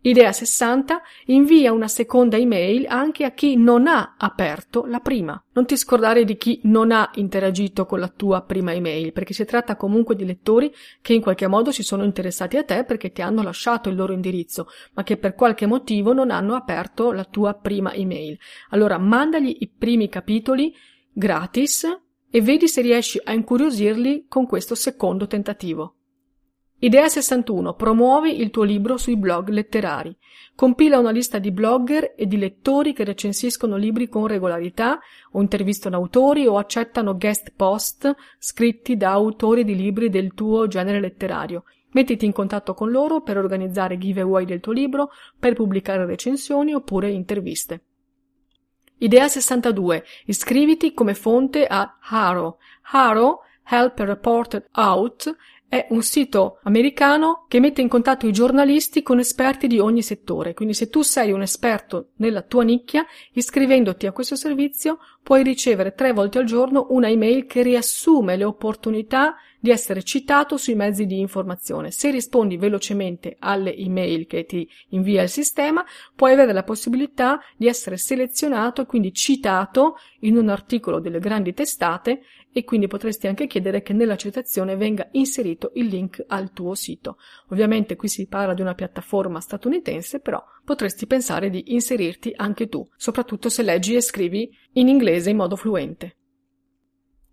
[SPEAKER 1] Idea 60 invia una seconda email anche a chi non ha aperto la prima. Non ti scordare di chi non ha interagito con la tua prima email, perché si tratta comunque di lettori che in qualche modo si sono interessati a te perché ti hanno lasciato il loro indirizzo, ma che per qualche motivo non hanno aperto la tua prima email. Allora mandagli i primi capitoli gratis e vedi se riesci a incuriosirli con questo secondo tentativo. Idea 61. Promuovi il tuo libro sui blog letterari. Compila una lista di blogger e di lettori che recensiscono libri con regolarità o intervistano autori o accettano guest post scritti da autori di libri del tuo genere letterario. Mettiti in contatto con loro per organizzare giveaway del tuo libro, per pubblicare recensioni oppure interviste. Idea 62. Iscriviti come fonte a Haro. Haro Help a Reporter Out è un sito americano che mette in contatto i giornalisti con esperti di ogni settore. Quindi se tu sei un esperto nella tua nicchia, iscrivendoti a questo servizio puoi ricevere tre volte al giorno una email che riassume le opportunità di essere citato sui mezzi di informazione. Se rispondi velocemente alle email che ti invia il sistema, puoi avere la possibilità di essere selezionato e quindi citato in un articolo delle grandi testate e quindi potresti anche chiedere che nella citazione venga inserito il link al tuo sito. Ovviamente qui si parla di una piattaforma statunitense, però potresti pensare di inserirti anche tu, soprattutto se leggi e scrivi in inglese in modo fluente.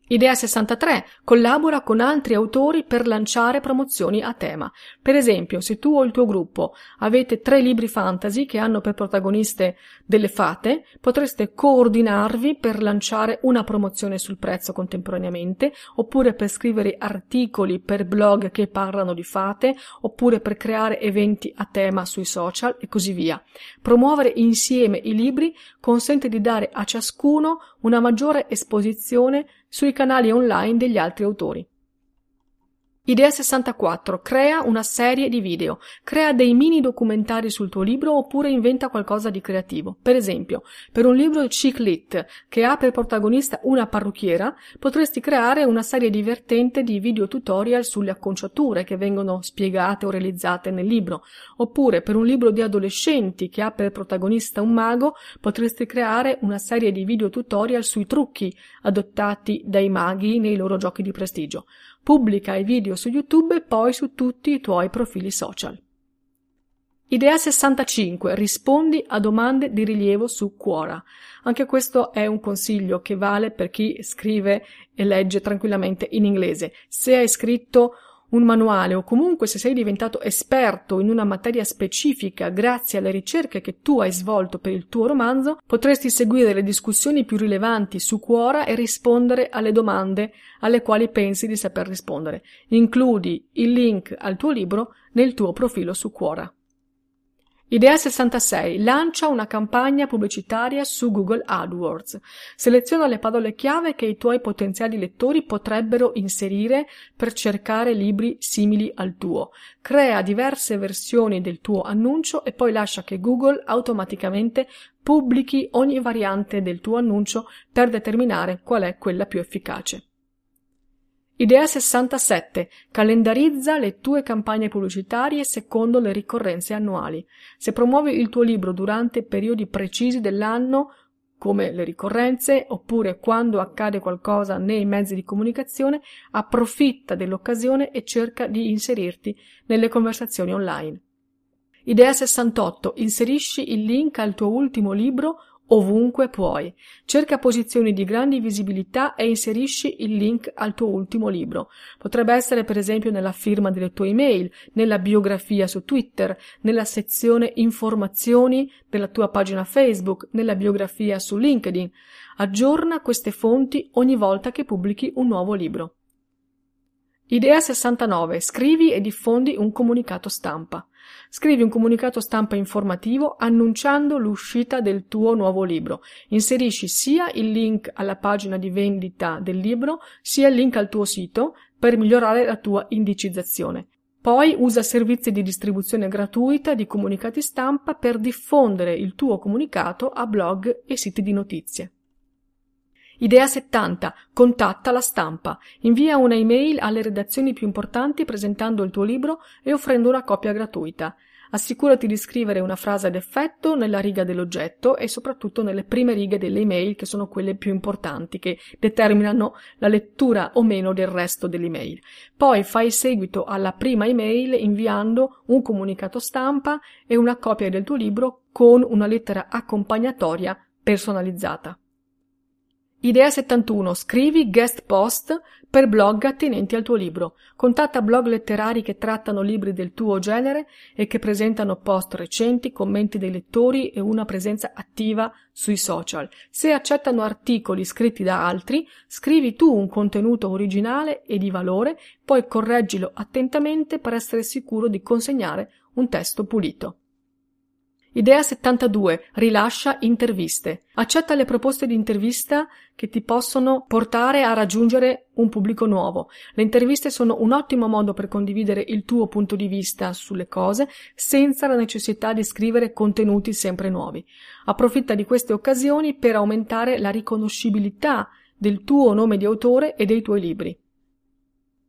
[SPEAKER 1] Idea 63. Collabora con altri autori per lanciare promozioni a tema. Per esempio, se tu o il tuo gruppo avete tre libri fantasy che hanno per protagoniste delle fate, potreste coordinarvi per lanciare una promozione sul prezzo contemporaneamente, oppure per scrivere articoli per blog che parlano di fate, oppure per creare eventi a tema sui social e così via. Promuovere insieme i libri consente di dare a ciascuno una maggiore esposizione sui canali online degli altri autori. Idea 64. Crea una serie di video. Crea dei mini documentari sul tuo libro oppure inventa qualcosa di creativo. Per esempio, per un libro chic lit che ha per protagonista una parrucchiera, potresti creare una serie divertente di video tutorial sulle acconciature che vengono spiegate o realizzate nel libro. Oppure per un libro di adolescenti che ha per protagonista un mago, potresti creare una serie di video tutorial sui trucchi adottati dai maghi nei loro giochi di prestigio. Pubblica i video su YouTube e poi su tutti i tuoi profili social. Idea 65. Rispondi a domande di rilievo su Quora. Anche questo è un consiglio che vale per chi scrive e legge tranquillamente in inglese. Se hai scritto un manuale o comunque se sei diventato esperto in una materia specifica grazie alle ricerche che tu hai svolto per il tuo romanzo, potresti seguire le discussioni più rilevanti su Quora e rispondere alle domande alle quali pensi di saper rispondere. Includi il link al tuo libro nel tuo profilo su Quora. Idea 66. Lancia una campagna pubblicitaria su Google AdWords. Seleziona le parole chiave che i tuoi potenziali lettori potrebbero inserire per cercare libri simili al tuo. Crea diverse versioni del tuo annuncio e poi lascia che Google automaticamente pubblichi ogni variante del tuo annuncio per determinare qual è quella più efficace. Idea 67. Calendarizza le tue campagne pubblicitarie secondo le ricorrenze annuali. Se promuovi il tuo libro durante periodi precisi dell'anno, come le ricorrenze, oppure quando accade qualcosa nei mezzi di comunicazione, approfitta dell'occasione e cerca di inserirti nelle conversazioni online. Idea 68. Inserisci il link al tuo ultimo libro ovunque puoi. Cerca posizioni di grandi visibilità e inserisci il link al tuo ultimo libro. Potrebbe essere per esempio nella firma delle tue email, nella biografia su Twitter, nella sezione informazioni della tua pagina Facebook, nella biografia su LinkedIn. Aggiorna queste fonti ogni volta che pubblichi un nuovo libro. Idea 69. Scrivi e diffondi un comunicato stampa. Scrivi un comunicato stampa informativo annunciando l'uscita del tuo nuovo libro. Inserisci sia il link alla pagina di vendita del libro, sia il link al tuo sito per migliorare la tua indicizzazione. Poi usa servizi di distribuzione gratuita di comunicati stampa per diffondere il tuo comunicato a blog e siti di notizie. Idea 70. Contatta la stampa. Invia una email alle redazioni più importanti presentando il tuo libro e offrendo una copia gratuita. Assicurati di scrivere una frase ad effetto nella riga dell'oggetto e soprattutto nelle prime righe delle email che sono quelle più importanti che determinano la lettura o meno del resto dell'email. Poi fai seguito alla prima email inviando un comunicato stampa e una copia del tuo libro con una lettera accompagnatoria personalizzata. Idea 71. Scrivi guest post per blog attinenti al tuo libro. Contatta blog letterari che trattano libri del tuo genere e che presentano post recenti, commenti dei lettori e una presenza attiva sui social. Se accettano articoli scritti da altri, scrivi tu un contenuto originale e di valore, poi correggilo attentamente per essere sicuro di consegnare un testo pulito. Idea 72. Rilascia interviste. Accetta le proposte di intervista che ti possono portare a raggiungere un pubblico nuovo. Le interviste sono un ottimo modo per condividere il tuo punto di vista sulle cose senza la necessità di scrivere contenuti sempre nuovi. Approfitta di queste occasioni per aumentare la riconoscibilità del tuo nome di autore e dei tuoi libri.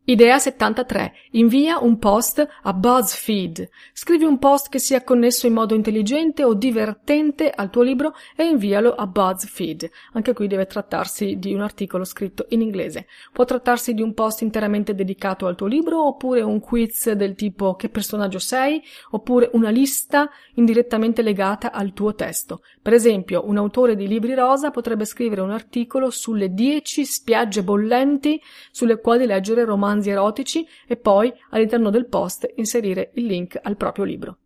[SPEAKER 1] Idea 73. Invia un post a BuzzFeed. Scrivi un post che sia connesso in modo intelligente o divertente al tuo libro e invialo a BuzzFeed. Anche qui deve trattarsi di un articolo scritto in inglese. Può trattarsi di un post interamente dedicato al tuo libro oppure un quiz del tipo che personaggio sei oppure una lista indirettamente legata al tuo testo. Per esempio, un autore di libri rosa potrebbe scrivere un articolo sulle 10 spiagge bollenti sulle quali leggere romanzi romanzi erotici e poi all'interno del post inserire il link al proprio libro.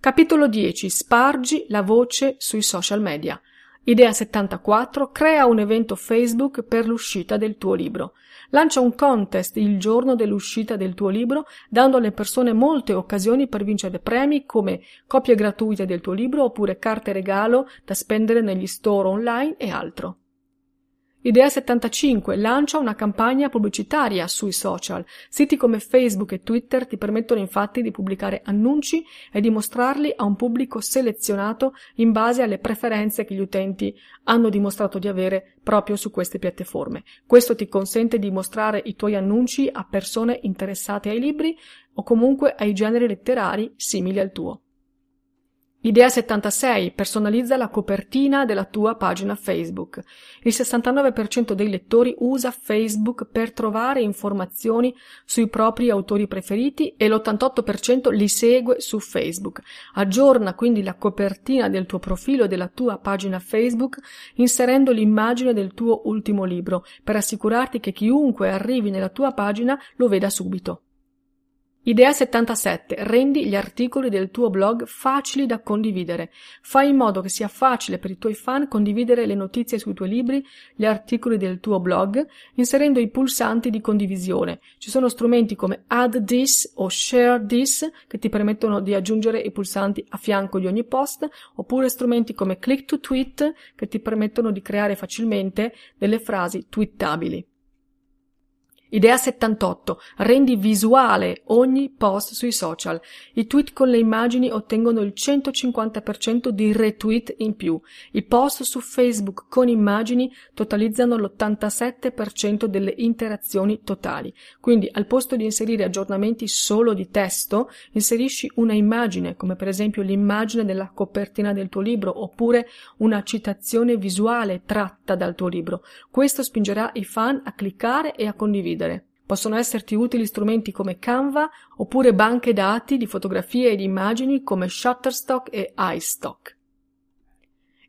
[SPEAKER 1] Capitolo 10. Spargi la voce sui social media. Idea 74. Crea un evento Facebook per l'uscita del tuo libro. Lancia un contest il giorno dell'uscita del tuo libro, dando alle persone molte occasioni per vincere premi come copie gratuite del tuo libro oppure carte regalo da spendere negli store online e altro. Idea 75 lancia una campagna pubblicitaria sui social. Siti come Facebook e Twitter ti permettono infatti di pubblicare annunci e di mostrarli a un pubblico selezionato in base alle preferenze che gli utenti hanno dimostrato di avere proprio su queste piattaforme. Questo ti consente di mostrare i tuoi annunci a persone interessate ai libri o comunque ai generi letterari simili al tuo. Idea 76. Personalizza la copertina della tua pagina Facebook. Il 69% dei lettori usa Facebook per trovare informazioni sui propri autori preferiti e l'88% li segue su Facebook. Aggiorna quindi la copertina del tuo profilo e della tua pagina Facebook inserendo l'immagine del tuo ultimo libro per assicurarti che chiunque arrivi nella tua pagina lo veda subito. Idea 77. Rendi gli articoli del tuo blog facili da condividere. Fai in modo che sia facile per i tuoi fan condividere le notizie sui tuoi libri, gli articoli del tuo blog, inserendo i pulsanti di condivisione. Ci sono strumenti come Add This o Share This che ti permettono di aggiungere i pulsanti a fianco di ogni post, oppure strumenti come Click to Tweet che ti permettono di creare facilmente delle frasi twittabili. Idea 78. Rendi visuale ogni post sui social. I tweet con le immagini ottengono il 150% di retweet in più. I post su Facebook con immagini totalizzano l'87% delle interazioni totali. Quindi al posto di inserire aggiornamenti solo di testo, inserisci una immagine, come per esempio l'immagine della copertina del tuo libro, oppure una citazione visuale tratta dal tuo libro. Questo spingerà i fan a cliccare e a condividere condividere. Possono esserti utili strumenti come Canva oppure banche dati di fotografie e di immagini come Shutterstock e iStock.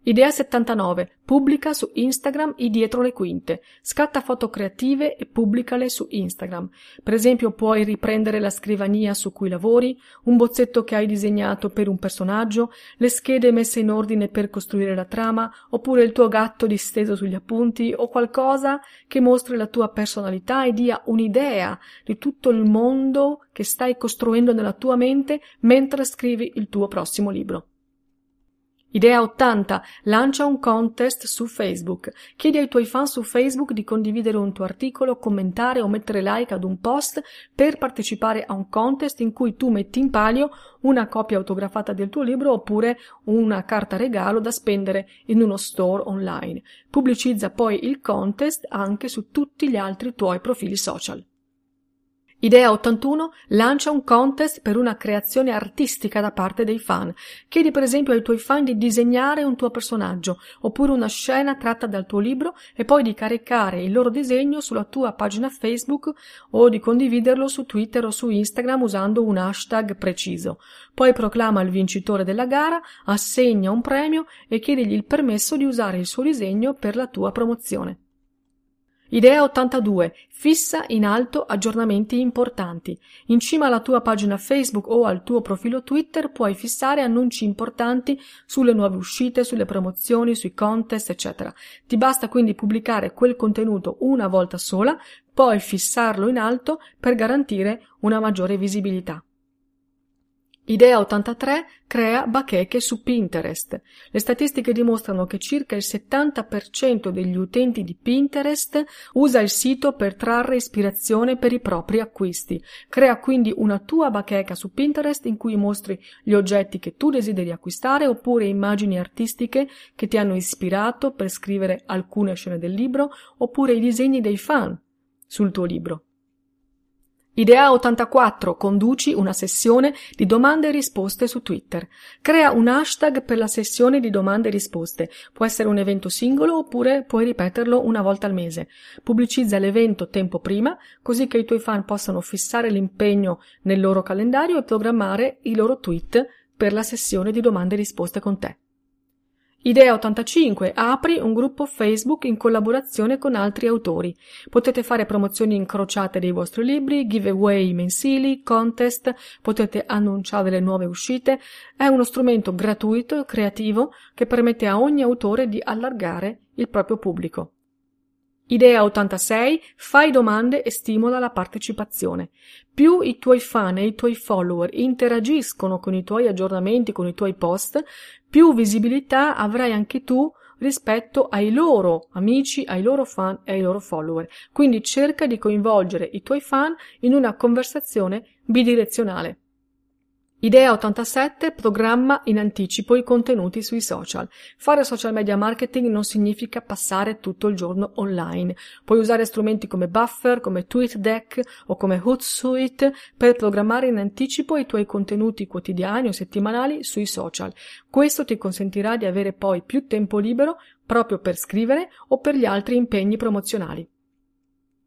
[SPEAKER 1] Idea 79. Pubblica su Instagram i dietro le quinte. Scatta foto creative e pubblicale su Instagram. Per esempio puoi riprendere la scrivania su cui lavori, un bozzetto che hai disegnato per un personaggio, le schede messe in ordine per costruire la trama, oppure il tuo gatto disteso sugli appunti o qualcosa che mostri la tua personalità e dia un'idea di tutto il mondo che stai costruendo nella tua mente mentre scrivi il tuo prossimo libro. Idea 80. Lancia un contest su Facebook. Chiedi ai tuoi fan su Facebook di condividere un tuo articolo, commentare o mettere like ad un post per partecipare a un contest in cui tu metti in palio una copia autografata del tuo libro oppure una carta regalo da spendere in uno store online. Pubblicizza poi il contest anche su tutti gli altri tuoi profili social. Idea 81 lancia un contest per una creazione artistica da parte dei fan. Chiedi per esempio ai tuoi fan di disegnare un tuo personaggio oppure una scena tratta dal tuo libro e poi di caricare il loro disegno sulla tua pagina Facebook o di condividerlo su Twitter o su Instagram usando un hashtag preciso. Poi proclama il vincitore della gara, assegna un premio e chiedigli il permesso di usare il suo disegno per la tua promozione. Idea 82. Fissa in alto aggiornamenti importanti. In cima alla tua pagina Facebook o al tuo profilo Twitter puoi fissare annunci importanti sulle nuove uscite, sulle promozioni, sui contest, eccetera. Ti basta quindi pubblicare quel contenuto una volta sola, poi fissarlo in alto per garantire una maggiore visibilità. Idea 83 crea bacheche su Pinterest. Le statistiche dimostrano che circa il 70% degli utenti di Pinterest usa il sito per trarre ispirazione per i propri acquisti. Crea quindi una tua bacheca su Pinterest in cui mostri gli oggetti che tu desideri acquistare oppure immagini artistiche che ti hanno ispirato per scrivere alcune scene del libro oppure i disegni dei fan sul tuo libro. Idea 84. Conduci una sessione di domande e risposte su Twitter. Crea un hashtag per la sessione di domande e risposte. Può essere un evento singolo oppure puoi ripeterlo una volta al mese. Pubblicizza l'evento tempo prima, così che i tuoi fan possano fissare l'impegno nel loro calendario e programmare i loro tweet per la sessione di domande e risposte con te. Idea 85. Apri un gruppo Facebook in collaborazione con altri autori. Potete fare promozioni incrociate dei vostri libri, giveaway mensili, contest, potete annunciare le nuove uscite. È uno strumento gratuito e creativo che permette a ogni autore di allargare il proprio pubblico. Idea 86. Fai domande e stimola la partecipazione. Più i tuoi fan e i tuoi follower interagiscono con i tuoi aggiornamenti, con i tuoi post, più visibilità avrai anche tu rispetto ai loro amici, ai loro fan e ai loro follower. Quindi cerca di coinvolgere i tuoi fan in una conversazione bidirezionale. Idea 87 programma in anticipo i contenuti sui social. Fare social media marketing non significa passare tutto il giorno online. Puoi usare strumenti come Buffer, come TweetDeck o come Hootsuite per programmare in anticipo i tuoi contenuti quotidiani o settimanali sui social. Questo ti consentirà di avere poi più tempo libero proprio per scrivere o per gli altri impegni promozionali.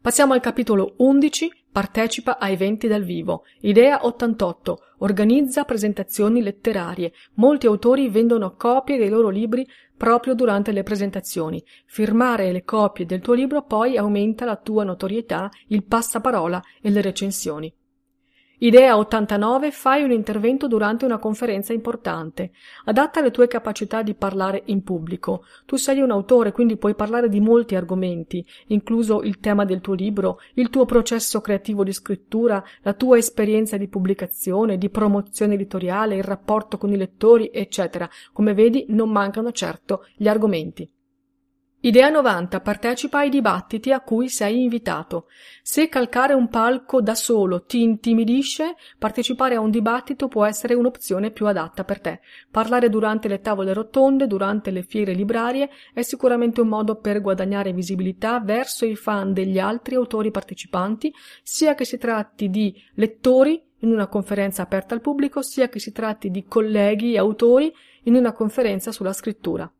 [SPEAKER 1] Passiamo al capitolo 11. Partecipa a eventi dal vivo. Idea 88. Organizza presentazioni letterarie. Molti autori vendono copie dei loro libri proprio durante le presentazioni. Firmare le copie del tuo libro poi aumenta la tua notorietà, il passaparola e le recensioni. Idea 89. Fai un intervento durante una conferenza importante. Adatta le tue capacità di parlare in pubblico. Tu sei un autore, quindi puoi parlare di molti argomenti, incluso il tema del tuo libro, il tuo processo creativo di scrittura, la tua esperienza di pubblicazione, di promozione editoriale, il rapporto con i lettori, eccetera. Come vedi, non mancano certo gli argomenti. Idea 90. Partecipa ai dibattiti a cui sei invitato. Se calcare un palco da solo ti intimidisce, partecipare a un dibattito può essere un'opzione più adatta per te. Parlare durante le tavole rotonde, durante le fiere librarie, è sicuramente un modo per guadagnare visibilità verso i fan degli altri autori partecipanti, sia che si tratti di lettori in una conferenza aperta al pubblico, sia che si tratti di colleghi e autori in una conferenza sulla scrittura.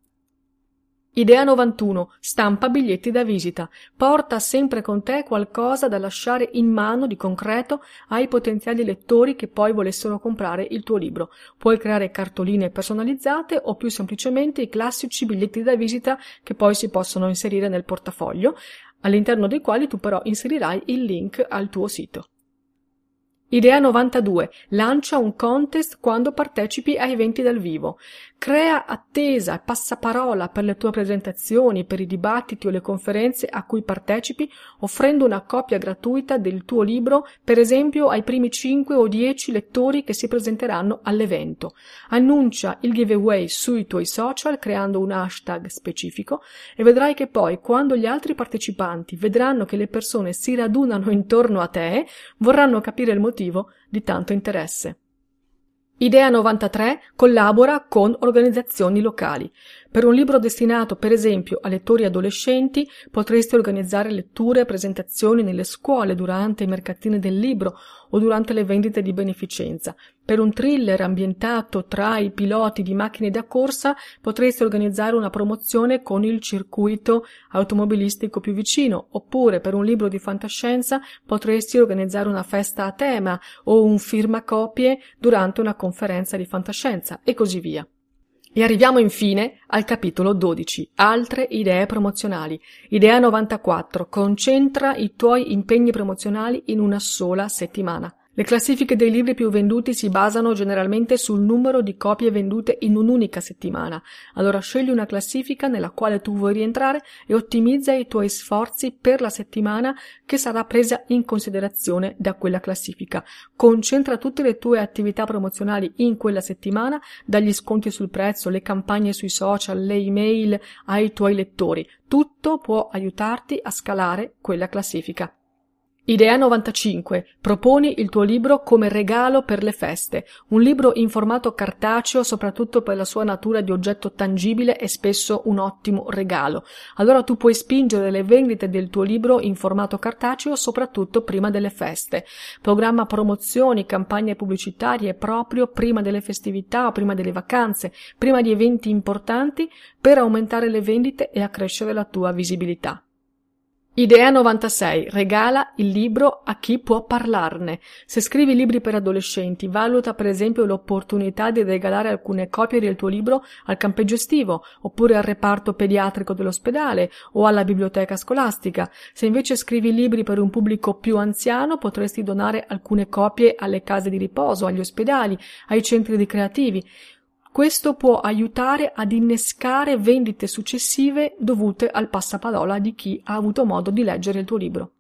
[SPEAKER 1] Idea 91. Stampa biglietti da visita. Porta sempre con te qualcosa da lasciare in mano di concreto ai potenziali lettori che poi volessero comprare il tuo libro. Puoi creare cartoline personalizzate o più semplicemente i classici biglietti da visita che poi si possono inserire nel portafoglio, all'interno dei quali tu però inserirai il link al tuo sito. Idea 92. Lancia un contest quando partecipi a eventi dal vivo. Crea attesa e passaparola per le tue presentazioni, per i dibattiti o le conferenze a cui partecipi, offrendo una copia gratuita del tuo libro, per esempio ai primi 5 o 10 lettori che si presenteranno all'evento. Annuncia il giveaway sui tuoi social creando un hashtag specifico e vedrai che poi, quando gli altri partecipanti vedranno che le persone si radunano intorno a te, vorranno capire il motivo di tanto interesse. Idea 93 collabora con organizzazioni locali. Per un libro destinato, per esempio, a lettori adolescenti, potresti organizzare letture e presentazioni nelle scuole durante i mercatini del libro o durante le vendite di beneficenza. Per un thriller ambientato tra i piloti di macchine da corsa, potresti organizzare una promozione con il circuito automobilistico più vicino, oppure per un libro di fantascienza potresti organizzare una festa a tema o un firmacopie durante una conferenza di fantascienza e così via. E arriviamo infine al capitolo 12, altre idee promozionali. Idea 94, concentra i tuoi impegni promozionali in una sola settimana. Le classifiche dei libri più venduti si basano generalmente sul numero di copie vendute in un'unica settimana. Allora scegli una classifica nella quale tu vuoi rientrare e ottimizza i tuoi sforzi per la settimana che sarà presa in considerazione da quella classifica. Concentra tutte le tue attività promozionali in quella settimana, dagli sconti sul prezzo, le campagne sui social, le email ai tuoi lettori. Tutto può aiutarti a scalare quella classifica. Idea 95. Proponi il tuo libro come regalo per le feste. Un libro in formato cartaceo, soprattutto per la sua natura di oggetto tangibile, è spesso un ottimo regalo. Allora tu puoi spingere le vendite del tuo libro in formato cartaceo, soprattutto prima delle feste. Programma promozioni, campagne pubblicitarie proprio prima delle festività o prima delle vacanze, prima di eventi importanti per aumentare le vendite e accrescere la tua visibilità. Idea 96. Regala il libro a chi può parlarne. Se scrivi libri per adolescenti, valuta per esempio l'opportunità di regalare alcune copie del tuo libro al campeggio estivo, oppure al reparto pediatrico dell'ospedale o alla biblioteca scolastica. Se invece scrivi libri per un pubblico più anziano, potresti donare alcune copie alle case di riposo, agli ospedali, ai centri ricreativi questo può aiutare ad innescare vendite successive dovute al passaparola di chi ha avuto modo di leggere il tuo libro.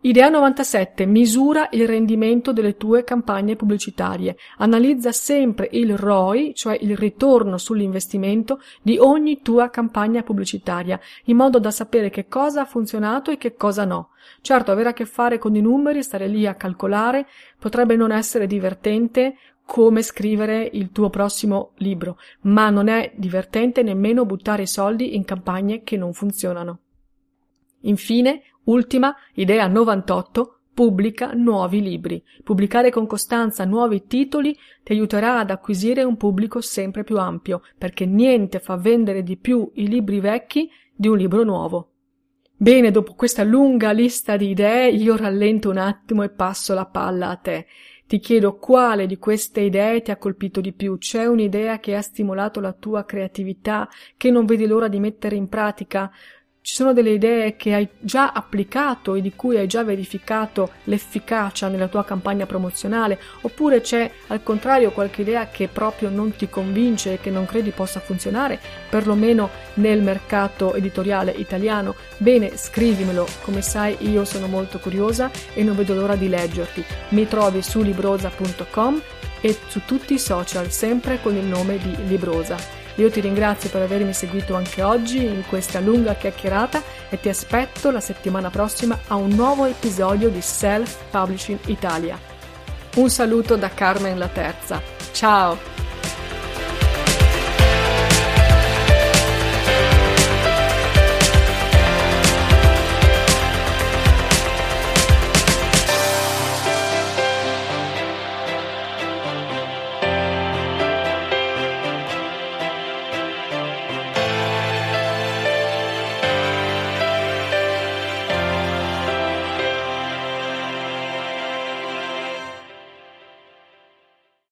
[SPEAKER 1] Idea 97. Misura il rendimento delle tue campagne pubblicitarie. Analizza sempre il ROI, cioè il ritorno sull'investimento di ogni tua campagna pubblicitaria, in modo da sapere che cosa ha funzionato e che cosa no. Certo, avere a che fare con i numeri, stare lì a calcolare, potrebbe non essere divertente, come scrivere il tuo prossimo libro, ma non è divertente nemmeno buttare soldi in campagne che non funzionano. Infine, ultima, idea 98, pubblica nuovi libri. Pubblicare con costanza nuovi titoli ti aiuterà ad acquisire un pubblico sempre più ampio, perché niente fa vendere di più i libri vecchi di un libro nuovo. Bene, dopo questa lunga lista di idee, io rallento un attimo e passo la palla a te. Ti chiedo quale di queste idee ti ha colpito di più. C'è un'idea che ha stimolato la tua creatività, che non vedi l'ora di mettere in pratica? Ci sono delle idee che hai già applicato e di cui hai già verificato l'efficacia nella tua campagna promozionale, oppure c'è al contrario qualche idea che proprio non ti convince e che non credi possa funzionare, perlomeno nel mercato editoriale italiano? Bene, scrivimelo, come sai io sono molto curiosa e non vedo l'ora di leggerti. Mi trovi su librosa.com e su tutti i social, sempre con il nome di Librosa. Io ti ringrazio per avermi seguito anche oggi in questa lunga chiacchierata e ti aspetto la settimana prossima a un nuovo episodio di Self Publishing Italia. Un saluto da Carmen La Terza. Ciao!